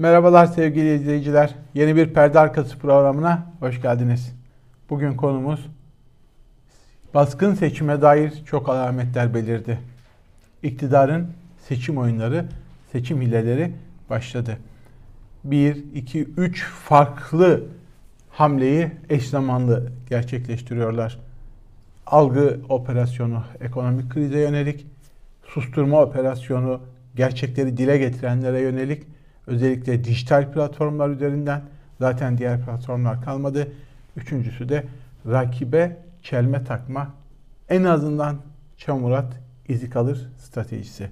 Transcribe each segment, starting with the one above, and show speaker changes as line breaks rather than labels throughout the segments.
Merhabalar sevgili izleyiciler. Yeni bir perde arkası programına hoş geldiniz. Bugün konumuz baskın seçime dair çok alametler belirdi. İktidarın seçim oyunları, seçim hileleri başladı. 1, 2, 3 farklı hamleyi eş zamanlı gerçekleştiriyorlar. Algı operasyonu ekonomik krize yönelik, susturma operasyonu gerçekleri dile getirenlere yönelik özellikle dijital platformlar üzerinden zaten diğer platformlar kalmadı. Üçüncüsü de rakibe çelme takma en azından çamurat izi kalır stratejisi.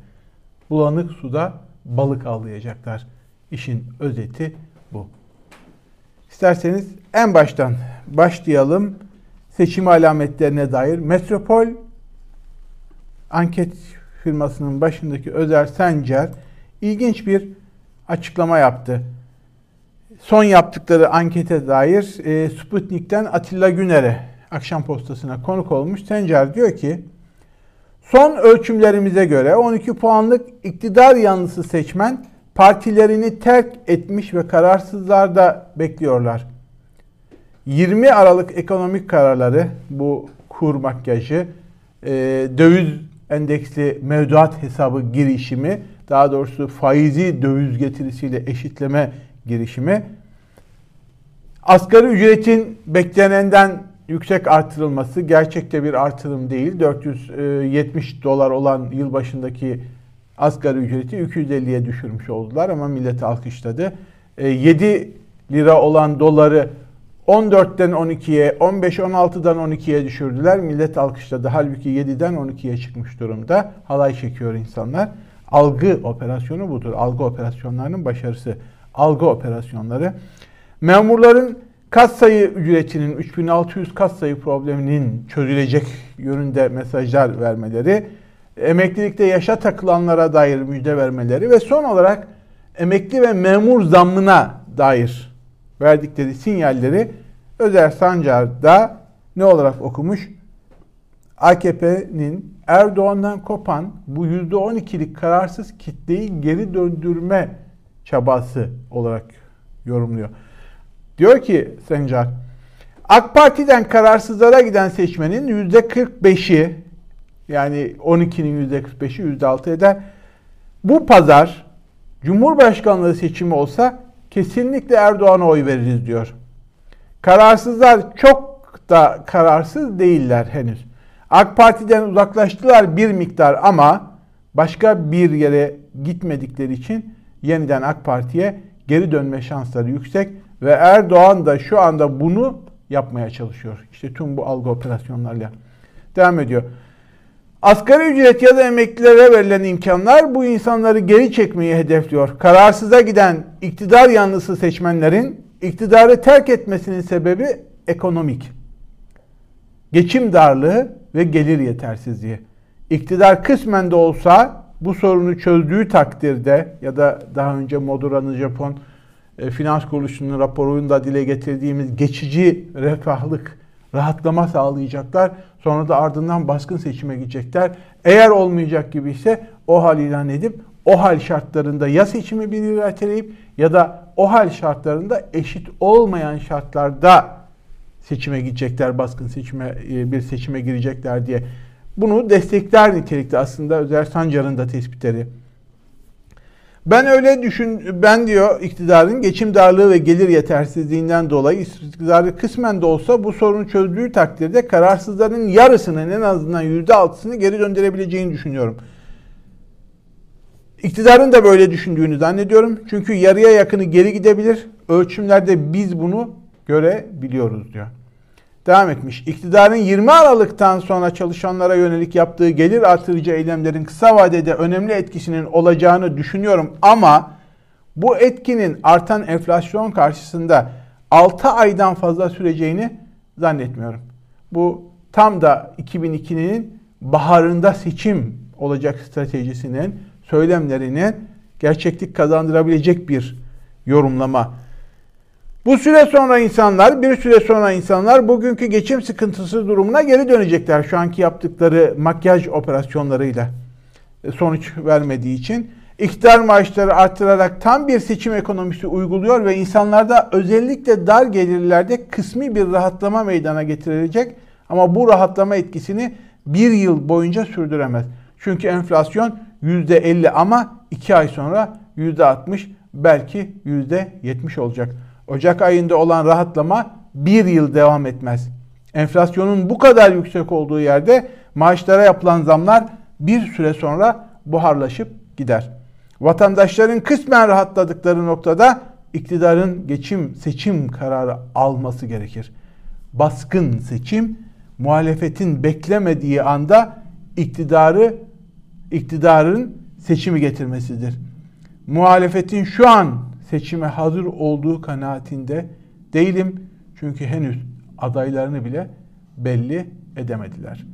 Bulanık suda balık avlayacaklar. İşin özeti bu. İsterseniz en baştan başlayalım. Seçim alametlerine dair Metropol anket firmasının başındaki Özer Sencer ilginç bir açıklama yaptı. Son yaptıkları ankete dair e, Sputnik'ten Atilla Güner'e akşam postasına konuk olmuş. Sencer diyor ki son ölçümlerimize göre 12 puanlık iktidar yanlısı seçmen partilerini terk etmiş ve kararsızlarda bekliyorlar. 20 Aralık ekonomik kararları bu kur makyajı, e, döviz endeksli mevduat hesabı girişimi, daha doğrusu faizi döviz getirisiyle eşitleme girişimi, asgari ücretin beklenenden yüksek artırılması gerçekte bir artırım değil. 470 dolar olan yılbaşındaki asgari ücreti 250'ye düşürmüş oldular ama millet alkışladı. 7 e, lira olan doları 14'ten 12'ye, 15-16'dan 12'ye düşürdüler. Millet alkışladı. Halbuki 7'den 12'ye çıkmış durumda. Halay çekiyor insanlar. Algı operasyonu budur. Algı operasyonlarının başarısı. Algı operasyonları. Memurların kat sayı ücretinin 3600 kat sayı probleminin çözülecek yönünde mesajlar vermeleri, emeklilikte yaşa takılanlara dair müjde vermeleri ve son olarak emekli ve memur zammına dair verdikleri sinyalleri Özer Sancar ne olarak okumuş? AKP'nin Erdoğan'dan kopan bu %12'lik kararsız kitleyi geri döndürme çabası olarak yorumluyor. Diyor ki Sencar, AK Parti'den kararsızlara giden seçmenin %45'i yani 12'nin %45'i %6 eder. Bu pazar Cumhurbaşkanlığı seçimi olsa kesinlikle Erdoğan'a oy veririz diyor. Kararsızlar çok da kararsız değiller henüz. AK Parti'den uzaklaştılar bir miktar ama başka bir yere gitmedikleri için yeniden AK Parti'ye geri dönme şansları yüksek ve Erdoğan da şu anda bunu yapmaya çalışıyor. İşte tüm bu algı operasyonlarıyla devam ediyor. Asgari ücret ya da emeklilere verilen imkanlar bu insanları geri çekmeyi hedefliyor. Kararsıza giden iktidar yanlısı seçmenlerin iktidarı terk etmesinin sebebi ekonomik. Geçim darlığı ve gelir yetersizliği. İktidar kısmen de olsa bu sorunu çözdüğü takdirde ya da daha önce Modura'nın Japon e, finans kuruluşunun raporunda dile getirdiğimiz geçici refahlık rahatlama sağlayacaklar. Sonra da ardından baskın seçime gidecekler. Eğer olmayacak gibi ise o hal ilan edip o hal şartlarında ya seçimi bir erteleyip ya da o hal şartlarında eşit olmayan şartlarda seçime gidecekler, baskın seçime e, bir seçime girecekler diye. Bunu destekler nitelikte aslında Özer Sancar'ın da tespitleri. Ben öyle düşün, ben diyor iktidarın geçim darlığı ve gelir yetersizliğinden dolayı iktidarı kısmen de olsa bu sorunu çözdüğü takdirde kararsızların yarısının en azından yüzde altısını geri döndürebileceğini düşünüyorum. İktidarın da böyle düşündüğünü zannediyorum. Çünkü yarıya yakını geri gidebilir. Ölçümlerde biz bunu görebiliyoruz diyor. Devam etmiş. İktidarın 20 Aralık'tan sonra çalışanlara yönelik yaptığı gelir artırıcı eylemlerin kısa vadede önemli etkisinin olacağını düşünüyorum ama bu etkinin artan enflasyon karşısında 6 aydan fazla süreceğini zannetmiyorum. Bu tam da 2002'nin baharında seçim olacak stratejisinin söylemlerinin gerçeklik kazandırabilecek bir yorumlama. Bu süre sonra insanlar, bir süre sonra insanlar bugünkü geçim sıkıntısı durumuna geri dönecekler. Şu anki yaptıkları makyaj operasyonlarıyla e, sonuç vermediği için. İktidar maaşları arttırarak tam bir seçim ekonomisi uyguluyor ve insanlarda özellikle dar gelirlerde kısmi bir rahatlama meydana getirilecek. Ama bu rahatlama etkisini bir yıl boyunca sürdüremez. Çünkü enflasyon %50 ama 2 ay sonra %60 belki %70 olacak. Ocak ayında olan rahatlama bir yıl devam etmez. Enflasyonun bu kadar yüksek olduğu yerde maaşlara yapılan zamlar bir süre sonra buharlaşıp gider. Vatandaşların kısmen rahatladıkları noktada iktidarın geçim seçim kararı alması gerekir. Baskın seçim muhalefetin beklemediği anda iktidarı iktidarın seçimi getirmesidir. Muhalefetin şu an seçime hazır olduğu kanaatinde değilim. Çünkü henüz adaylarını bile belli edemediler.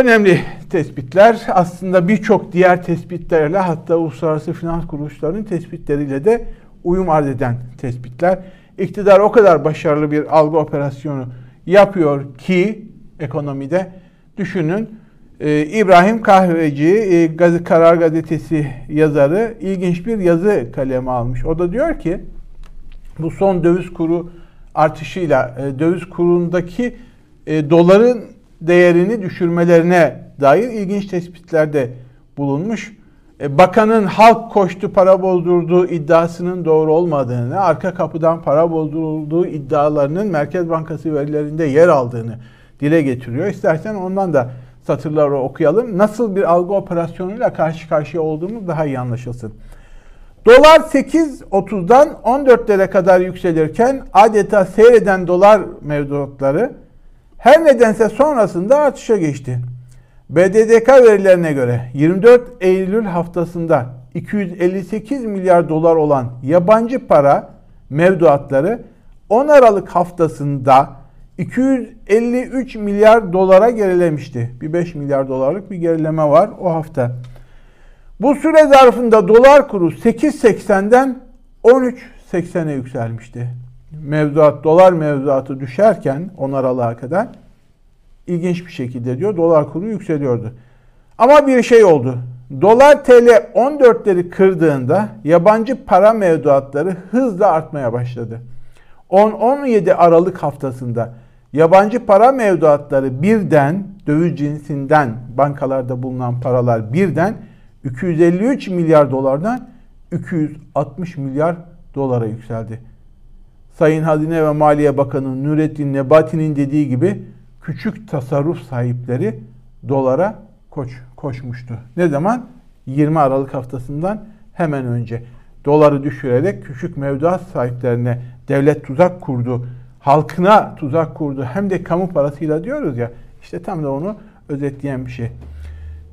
Önemli tespitler aslında birçok diğer tespitlerle hatta uluslararası finans kuruluşlarının tespitleriyle de uyum arz eden tespitler. İktidar o kadar başarılı bir algı operasyonu yapıyor ki ekonomide düşünün e, İbrahim Kahveci e, gazı, Karar Gazetesi yazarı ilginç bir yazı kaleme almış. O da diyor ki bu son döviz kuru artışıyla e, döviz kurundaki e, doların değerini düşürmelerine dair ilginç tespitlerde bulunmuş. E, bakanın halk koştu para bozdurduğu iddiasının doğru olmadığını, arka kapıdan para bozdurulduğu iddialarının Merkez Bankası verilerinde yer aldığını dile getiriyor. İstersen ondan da satırları okuyalım. Nasıl bir algı operasyonuyla karşı karşıya olduğumuz daha iyi anlaşılsın. Dolar 8.30'dan 14'lere kadar yükselirken adeta seyreden dolar mevduatları her nedense sonrasında artışa geçti. BDDK verilerine göre 24 Eylül haftasında 258 milyar dolar olan yabancı para mevduatları 10 Aralık haftasında 253 milyar dolara gerilemişti. Bir 5 milyar dolarlık bir gerileme var o hafta. Bu süre zarfında dolar kuru 8.80'den 13.80'e yükselmişti. Mevduat, dolar mevduatı düşerken 10 Aralık'a kadar ilginç bir şekilde diyor dolar kuru yükseliyordu. Ama bir şey oldu. Dolar TL 14'leri kırdığında yabancı para mevduatları hızla artmaya başladı. 10-17 Aralık haftasında yabancı para mevduatları birden döviz cinsinden bankalarda bulunan paralar birden 253 milyar dolardan 260 milyar dolara yükseldi. Sayın Hazine ve Maliye Bakanı Nurettin Nebati'nin dediği gibi küçük tasarruf sahipleri dolara koş, koşmuştu. Ne zaman? 20 Aralık haftasından hemen önce. Doları düşürerek küçük mevduat sahiplerine devlet tuzak kurdu. Halkına tuzak kurdu. Hem de kamu parasıyla diyoruz ya. İşte tam da onu özetleyen bir şey.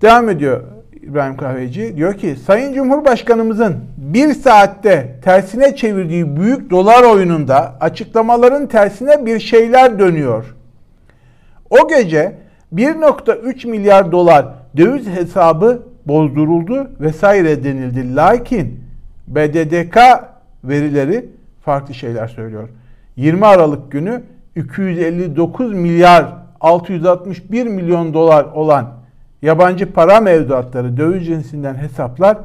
Devam ediyor İbrahim Kahveci. Diyor ki Sayın Cumhurbaşkanımızın bir saatte tersine çevirdiği büyük dolar oyununda açıklamaların tersine bir şeyler dönüyor. O gece 1.3 milyar dolar döviz hesabı bozduruldu vesaire denildi. Lakin BDDK verileri farklı şeyler söylüyor. 20 Aralık günü 259 milyar 661 milyon dolar olan yabancı para mevduatları döviz cinsinden hesaplar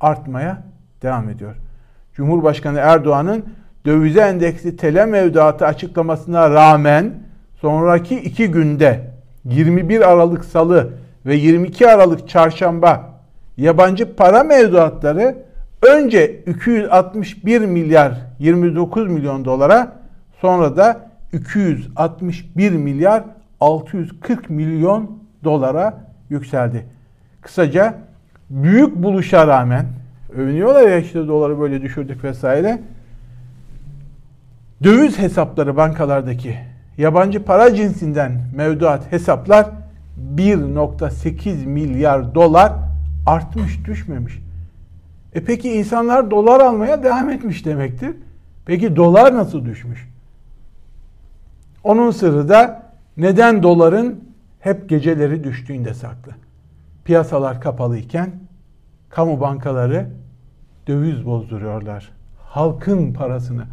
artmaya devam ediyor. Cumhurbaşkanı Erdoğan'ın dövize endeksli tele mevduatı açıklamasına rağmen sonraki iki günde 21 Aralık Salı ve 22 Aralık Çarşamba yabancı para mevduatları önce 261 milyar 29 milyon dolara sonra da 261 milyar 640 milyon dolara yükseldi. Kısaca büyük buluşa rağmen övünüyorlar ya işte doları böyle düşürdük vesaire. Döviz hesapları bankalardaki yabancı para cinsinden mevduat hesaplar 1.8 milyar dolar artmış düşmemiş. E peki insanlar dolar almaya devam etmiş demektir. Peki dolar nasıl düşmüş? Onun sırrı da neden doların hep geceleri düştüğünde saklı. Piyasalar kapalı iken kamu bankaları döviz bozduruyorlar. Halkın parasını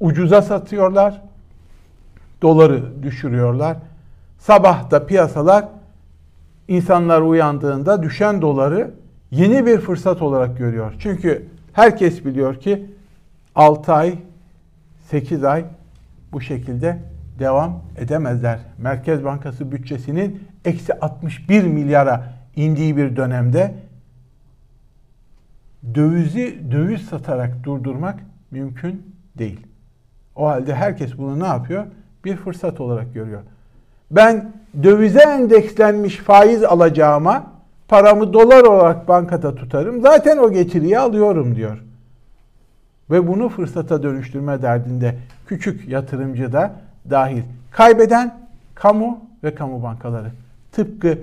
ucuza satıyorlar. Doları düşürüyorlar. Sabah da piyasalar insanlar uyandığında düşen doları yeni bir fırsat olarak görüyor. Çünkü herkes biliyor ki 6 ay, 8 ay bu şekilde devam edemezler. Merkez Bankası bütçesinin eksi 61 milyara indiği bir dönemde dövizi döviz satarak durdurmak mümkün değil. O halde herkes bunu ne yapıyor? Bir fırsat olarak görüyor. Ben dövize endekslenmiş faiz alacağıma paramı dolar olarak bankada tutarım. Zaten o getiriyi alıyorum diyor. Ve bunu fırsata dönüştürme derdinde küçük yatırımcı da dahil. Kaybeden kamu ve kamu bankaları. Tıpkı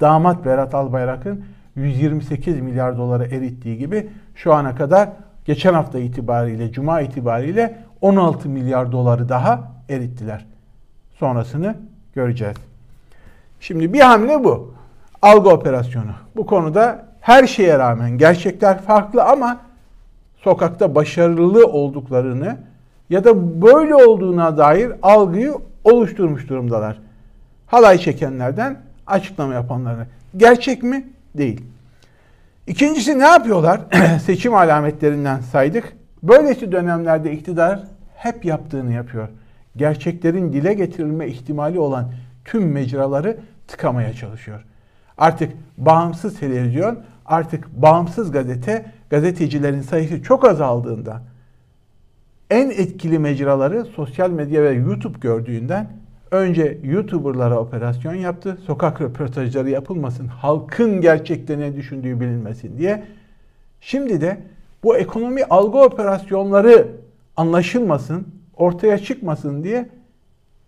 damat Berat Albayrak'ın 128 milyar dolara erittiği gibi şu ana kadar geçen hafta itibariyle, cuma itibariyle 16 milyar doları daha erittiler. Sonrasını göreceğiz. Şimdi bir hamle bu. Algı operasyonu. Bu konuda her şeye rağmen gerçekler farklı ama sokakta başarılı olduklarını ya da böyle olduğuna dair algıyı oluşturmuş durumdalar. Halay çekenlerden açıklama yapanlarına. Gerçek mi? Değil. İkincisi ne yapıyorlar? Seçim alametlerinden saydık. Böylesi dönemlerde iktidar hep yaptığını yapıyor. Gerçeklerin dile getirilme ihtimali olan tüm mecraları tıkamaya çalışıyor. Artık bağımsız televizyon, artık bağımsız gazete, gazetecilerin sayısı çok azaldığında en etkili mecraları sosyal medya ve YouTube gördüğünden önce YouTuber'lara operasyon yaptı. Sokak röportajları yapılmasın, halkın gerçeklerini düşündüğü bilinmesin diye. Şimdi de bu ekonomi algı operasyonları anlaşılmasın, ortaya çıkmasın diye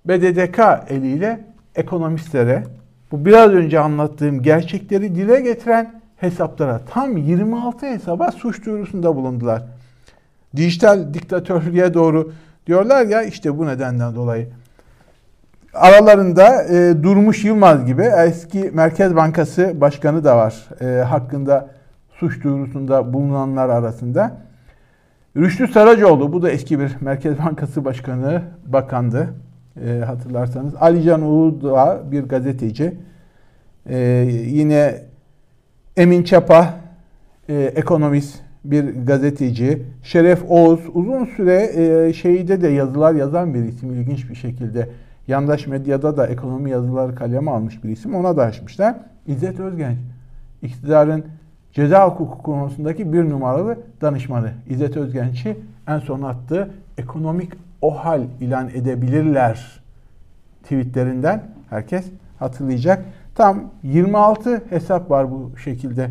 BDDK eliyle ekonomistlere bu biraz önce anlattığım gerçekleri dile getiren hesaplara tam 26 hesaba suç duyurusunda bulundular. Dijital diktatörlüğe doğru diyorlar ya işte bu nedenden dolayı. Aralarında e, Durmuş Yılmaz gibi eski Merkez Bankası Başkanı da var. E, hakkında suç duyurusunda bulunanlar arasında. Rüştü Saracoğlu, bu da eski bir Merkez Bankası Başkanı, bakandı e, hatırlarsanız. Ali Can Uğur da bir gazeteci. E, yine Emin Çapa, e, ekonomist, bir gazeteci. Şeref Oğuz uzun süre e, şeyde de yazılar yazan bir isim ilginç bir şekilde. Yandaş medyada da ekonomi yazıları kaleme almış bir isim. Ona da açmışlar. İzzet Özgenç, iktidarın ceza hukuku konusundaki bir numaralı danışmanı. İzzet Özgenç'i en son attığı ekonomik OHAL ilan edebilirler tweetlerinden herkes hatırlayacak. Tam 26 hesap var bu şekilde.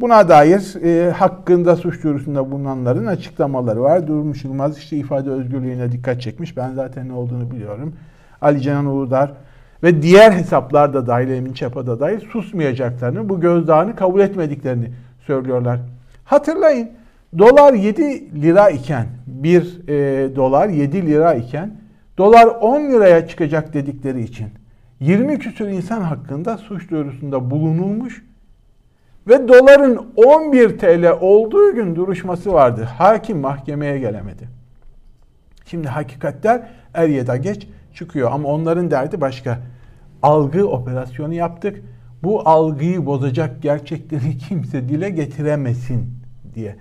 Buna dair e, hakkında suç duyurusunda bulunanların açıklamaları var. Durmuş Yılmaz işte ifade özgürlüğüne dikkat çekmiş. Ben zaten ne olduğunu biliyorum. Ali Cenan Uludar ve diğer hesaplar da dahil Emin Çapa da dahil susmayacaklarını, bu gözdağını kabul etmediklerini söylüyorlar. Hatırlayın dolar 7 lira iken, 1 e, dolar 7 lira iken dolar 10 liraya çıkacak dedikleri için 20 küsur insan hakkında suç duyurusunda bulunulmuş ve doların 11 TL olduğu gün duruşması vardı. Hakim mahkemeye gelemedi. Şimdi hakikatler er ya da geç çıkıyor ama onların derdi başka. Algı operasyonu yaptık. Bu algıyı bozacak gerçekleri kimse dile getiremesin diye.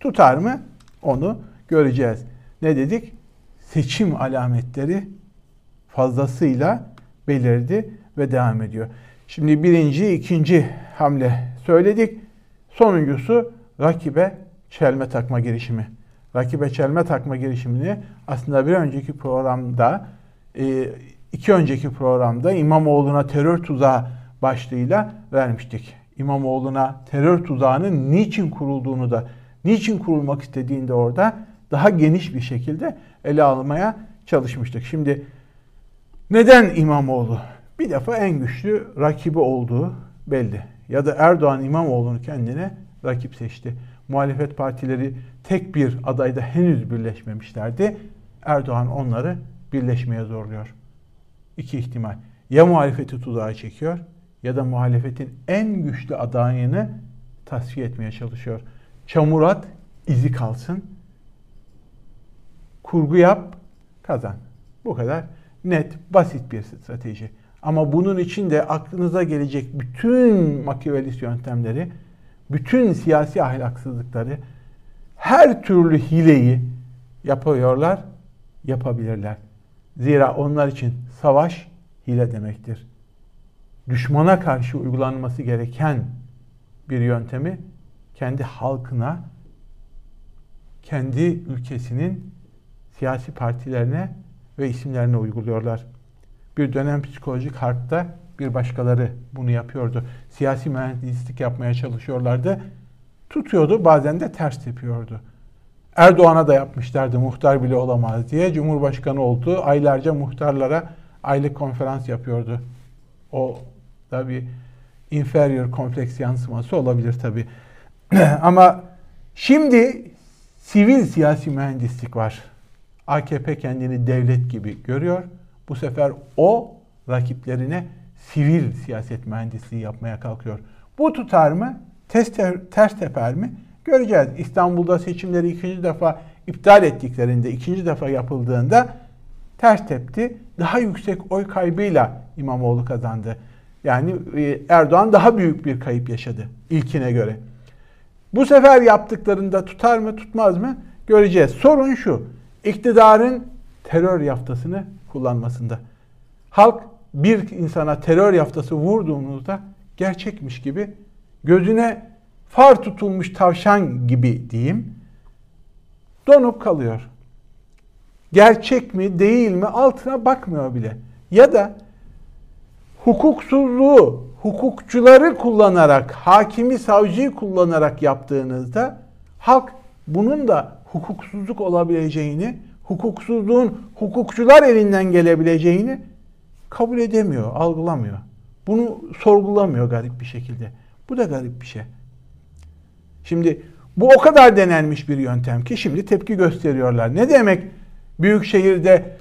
Tutar mı? Onu göreceğiz. Ne dedik? Seçim alametleri fazlasıyla belirdi ve devam ediyor. Şimdi birinci, ikinci hamle söyledik. Sonuncusu rakibe çelme takma girişimi. Rakibe çelme takma girişimini aslında bir önceki programda, e, iki önceki programda İmamoğlu'na terör tuzağı başlığıyla vermiştik. İmamoğlu'na terör tuzağının niçin kurulduğunu da, niçin kurulmak istediğinde orada daha geniş bir şekilde ele almaya çalışmıştık. Şimdi neden İmamoğlu? Bir defa en güçlü rakibi olduğu belli ya da Erdoğan İmamoğlu'nu kendine rakip seçti. Muhalefet partileri tek bir adayda henüz birleşmemişlerdi. Erdoğan onları birleşmeye zorluyor. İki ihtimal. Ya muhalefeti tuzağa çekiyor ya da muhalefetin en güçlü adayını tasfiye etmeye çalışıyor. Çamurat izi kalsın. Kurgu yap, kazan. Bu kadar net, basit bir strateji. Ama bunun için de aklınıza gelecek bütün Machiavellist yöntemleri bütün siyasi ahlaksızlıkları, her türlü hileyi yapıyorlar, yapabilirler. Zira onlar için savaş hile demektir. Düşmana karşı uygulanması gereken bir yöntemi kendi halkına, kendi ülkesinin siyasi partilerine ve isimlerine uyguluyorlar. Bir dönem psikolojik harpta bir başkaları bunu yapıyordu. Siyasi mühendislik yapmaya çalışıyorlardı. Tutuyordu bazen de ters yapıyordu. Erdoğan'a da yapmışlardı muhtar bile olamaz diye. Cumhurbaşkanı oldu. Aylarca muhtarlara aylık konferans yapıyordu. O da bir inferior kompleks yansıması olabilir tabi. Ama şimdi sivil siyasi mühendislik var. AKP kendini devlet gibi görüyor. Bu sefer o rakiplerine sivil siyaset mühendisliği yapmaya kalkıyor. Bu tutar mı? Ters, ters teper mi? Göreceğiz. İstanbul'da seçimleri ikinci defa iptal ettiklerinde, ikinci defa yapıldığında ters tepti. Daha yüksek oy kaybıyla İmamoğlu kazandı. Yani e, Erdoğan daha büyük bir kayıp yaşadı ilkine göre. Bu sefer yaptıklarında tutar mı tutmaz mı göreceğiz. Sorun şu. iktidarın terör yaftasını kullanmasında. Halk bir insana terör yaftası vurduğunuzda gerçekmiş gibi gözüne far tutulmuş tavşan gibi diyeyim donup kalıyor. Gerçek mi değil mi altına bakmıyor bile. Ya da hukuksuzluğu hukukçuları kullanarak, hakimi savcıyı kullanarak yaptığınızda halk bunun da hukuksuzluk olabileceğini, hukuksuzluğun hukukçular elinden gelebileceğini kabul edemiyor, algılamıyor. Bunu sorgulamıyor garip bir şekilde. Bu da garip bir şey. Şimdi bu o kadar denenmiş bir yöntem ki şimdi tepki gösteriyorlar. Ne demek büyük şehirde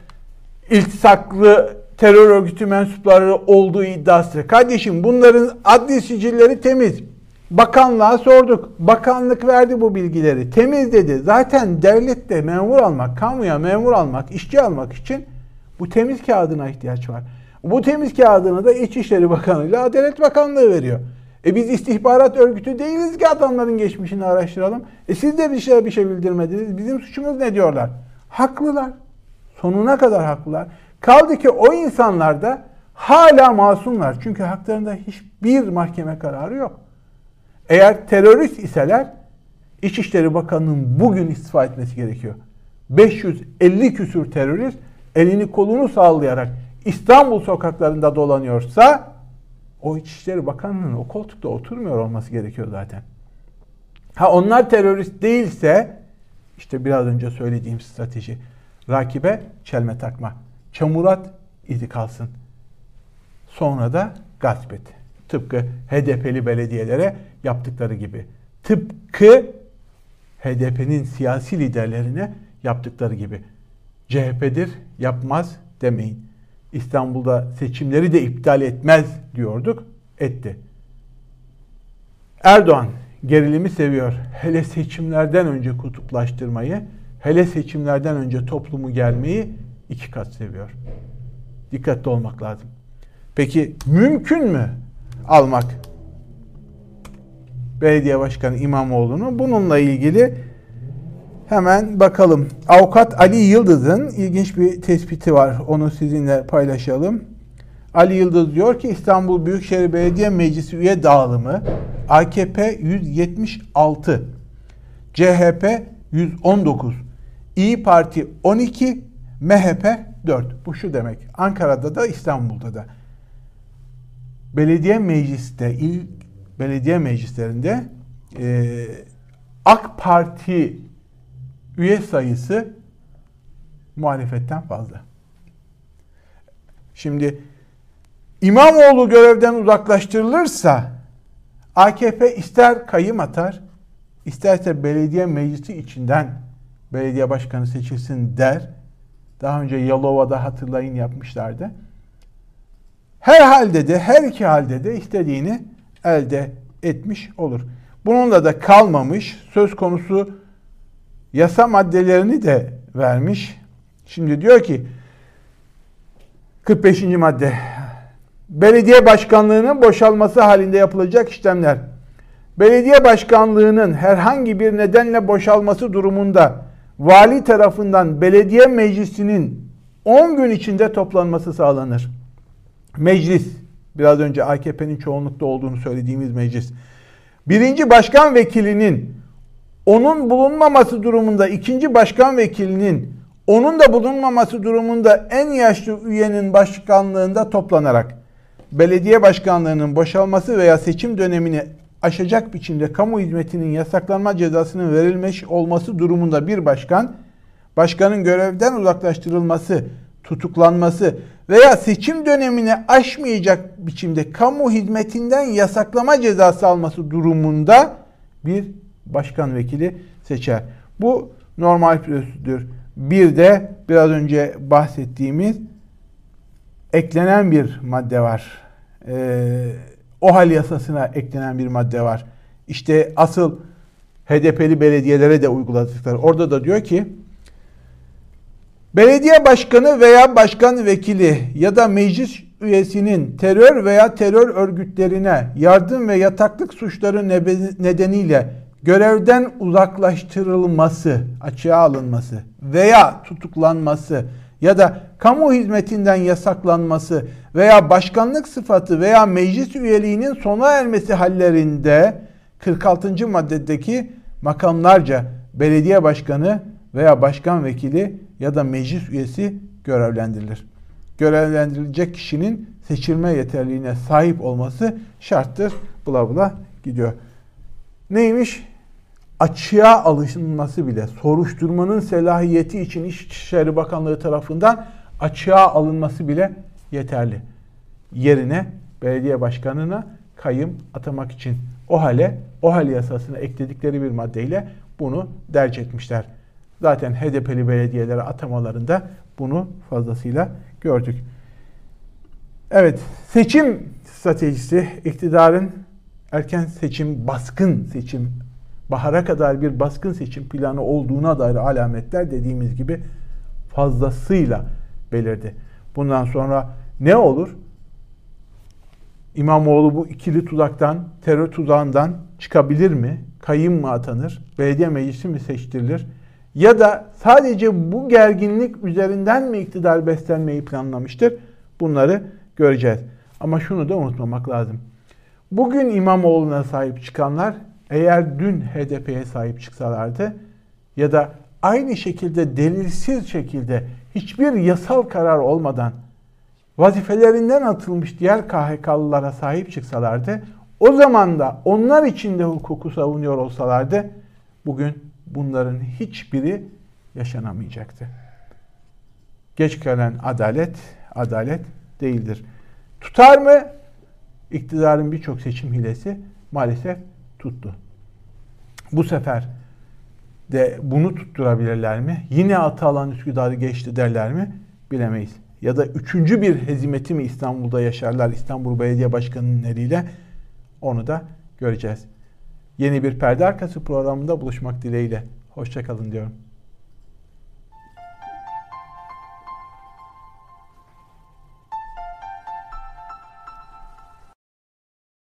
iltisaklı terör örgütü mensupları olduğu iddiası. Kardeşim bunların adli sicilleri temiz. Bakanlığa sorduk. Bakanlık verdi bu bilgileri. Temiz dedi. Zaten devlette memur almak, kamuya memur almak, işçi almak için bu temiz kağıdına ihtiyaç var. Bu temiz kağıdını da İçişleri Bakanı ile Adalet Bakanlığı veriyor. E biz istihbarat örgütü değiliz ki adamların geçmişini araştıralım. E siz de bir şey bir şey bildirmediniz. Bizim suçumuz ne diyorlar? Haklılar. Sonuna kadar haklılar. Kaldı ki o insanlar da hala masumlar. Çünkü haklarında hiçbir mahkeme kararı yok. Eğer terörist iseler İçişleri Bakanı'nın bugün istifa etmesi gerekiyor. 550 küsür terörist elini kolunu sallayarak İstanbul sokaklarında dolanıyorsa o İçişleri Bakanı'nın o koltukta oturmuyor olması gerekiyor zaten. Ha onlar terörist değilse işte biraz önce söylediğim strateji rakibe çelme takma. Çamurat izi kalsın. Sonra da gasp et. Tıpkı HDP'li belediyelere yaptıkları gibi. Tıpkı HDP'nin siyasi liderlerine yaptıkları gibi. CHP'dir yapmaz demeyin. İstanbul'da seçimleri de iptal etmez diyorduk. Etti. Erdoğan gerilimi seviyor. Hele seçimlerden önce kutuplaştırmayı, hele seçimlerden önce toplumu gelmeyi iki kat seviyor. Dikkatli olmak lazım. Peki mümkün mü almak belediye başkanı İmamoğlu'nu? Bununla ilgili hemen bakalım. Avukat Ali Yıldız'ın ilginç bir tespiti var. Onu sizinle paylaşalım. Ali Yıldız diyor ki İstanbul Büyükşehir Belediye Meclisi üye dağılımı AKP 176, CHP 119, İyi Parti 12, MHP 4. Bu şu demek. Ankara'da da İstanbul'da da. Belediye mecliste, ilk belediye meclislerinde e, AK Parti üye sayısı muhalefetten fazla. Şimdi İmamoğlu görevden uzaklaştırılırsa AKP ister kayım atar, isterse belediye meclisi içinden belediye başkanı seçilsin der. Daha önce Yalova'da hatırlayın yapmışlardı. Her halde de her iki halde de istediğini elde etmiş olur. Bununla da kalmamış. Söz konusu yasa maddelerini de vermiş. Şimdi diyor ki 45. madde belediye başkanlığının boşalması halinde yapılacak işlemler belediye başkanlığının herhangi bir nedenle boşalması durumunda vali tarafından belediye meclisinin 10 gün içinde toplanması sağlanır. Meclis, biraz önce AKP'nin çoğunlukta olduğunu söylediğimiz meclis. Birinci başkan vekilinin onun bulunmaması durumunda ikinci başkan vekilinin onun da bulunmaması durumunda en yaşlı üyenin başkanlığında toplanarak belediye başkanlığının boşalması veya seçim dönemini aşacak biçimde kamu hizmetinin yasaklanma cezasının verilmiş olması durumunda bir başkan, başkanın görevden uzaklaştırılması, tutuklanması veya seçim dönemini aşmayacak biçimde kamu hizmetinden yasaklama cezası alması durumunda bir başkan vekili seçer. Bu normal prosedür. Bir de biraz önce bahsettiğimiz eklenen bir madde var. Ee, OHAL yasasına eklenen bir madde var. İşte asıl HDP'li belediyelere de uyguladıkları. Orada da diyor ki belediye başkanı veya başkan vekili ya da meclis üyesinin terör veya terör örgütlerine yardım ve yataklık suçları nedeniyle görevden uzaklaştırılması, açığa alınması veya tutuklanması ya da kamu hizmetinden yasaklanması veya başkanlık sıfatı veya meclis üyeliğinin sona ermesi hallerinde 46. maddedeki makamlarca belediye başkanı veya başkan vekili ya da meclis üyesi görevlendirilir. Görevlendirilecek kişinin seçilme yeterliğine sahip olması şarttır. Bula bula gidiyor. Neymiş? Açığa alınması bile soruşturmanın selahiyeti için İçişleri Bakanlığı tarafından açığa alınması bile yeterli. Yerine belediye başkanına kayım atamak için o hale, o hal yasasına ekledikleri bir maddeyle bunu derc etmişler. Zaten HDP'li belediyelere atamalarında bunu fazlasıyla gördük. Evet, seçim stratejisi iktidarın erken seçim, baskın seçim, bahara kadar bir baskın seçim planı olduğuna dair alametler dediğimiz gibi fazlasıyla belirdi. Bundan sonra ne olur? İmamoğlu bu ikili tuzaktan, terör tuzağından çıkabilir mi? Kayım mı atanır? Belediye meclisi mi seçtirilir? Ya da sadece bu gerginlik üzerinden mi iktidar beslenmeyi planlamıştır? Bunları göreceğiz. Ama şunu da unutmamak lazım. Bugün İmamoğlu'na sahip çıkanlar eğer dün HDP'ye sahip çıksalardı ya da aynı şekilde delilsiz şekilde hiçbir yasal karar olmadan vazifelerinden atılmış diğer KHK'lılara sahip çıksalardı o zaman da onlar için de hukuku savunuyor olsalardı bugün bunların hiçbiri yaşanamayacaktı. Geç gelen adalet, adalet değildir. Tutar mı? İktidarın birçok seçim hilesi maalesef tuttu. Bu sefer de bunu tutturabilirler mi? Yine atı alan Üsküdar'ı geçti derler mi? Bilemeyiz. Ya da üçüncü bir hezimeti mi İstanbul'da yaşarlar İstanbul Belediye Başkanı'nın eliyle? Onu da göreceğiz. Yeni bir perde arkası programında buluşmak dileğiyle. Hoşçakalın diyorum.